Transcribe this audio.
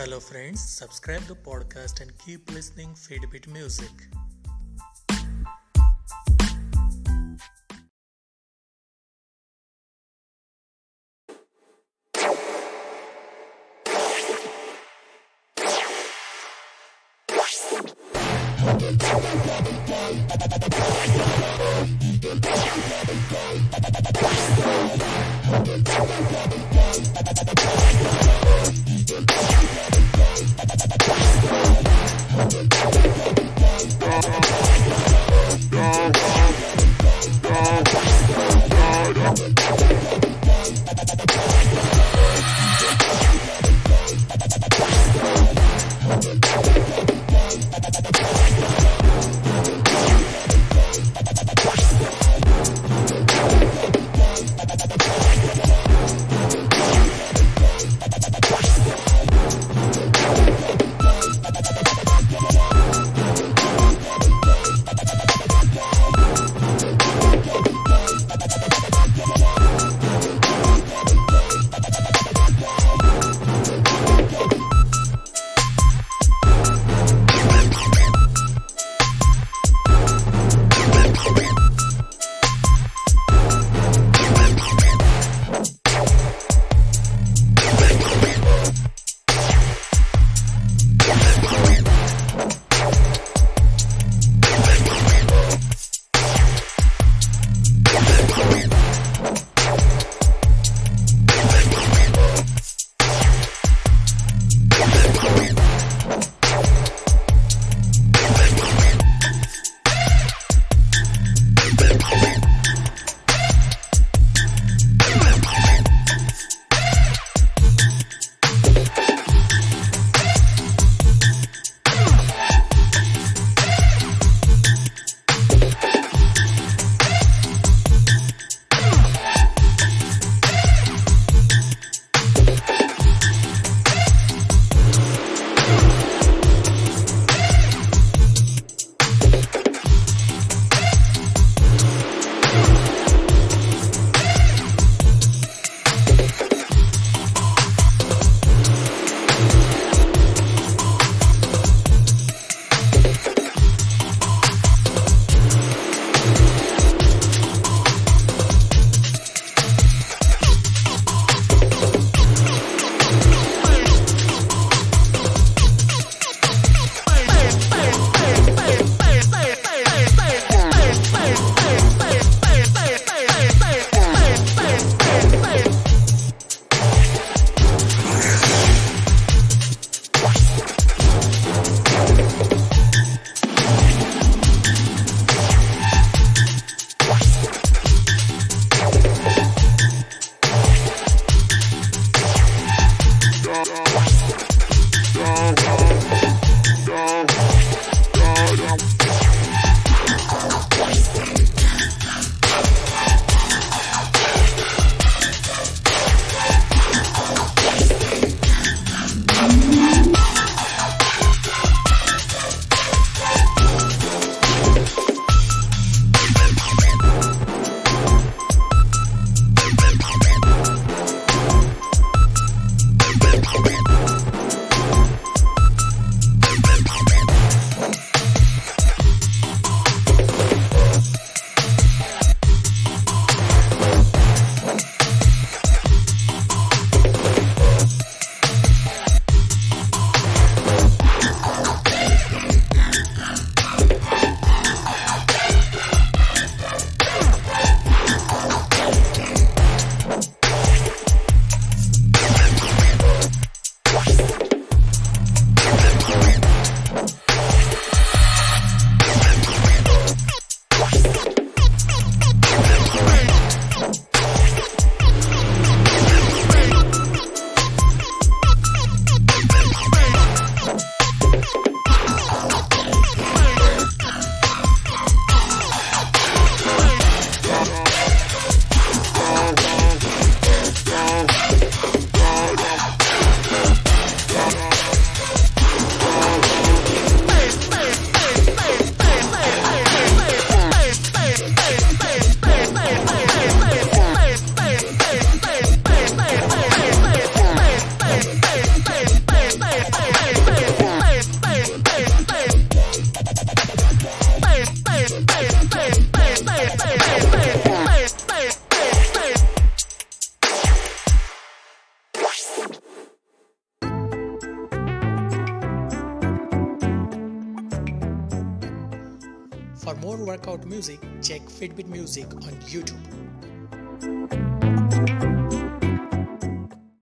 Hello friends, subscribe the podcast and keep listening Fitbit Music. yeah. For more workout music, check Fitbit Music on YouTube.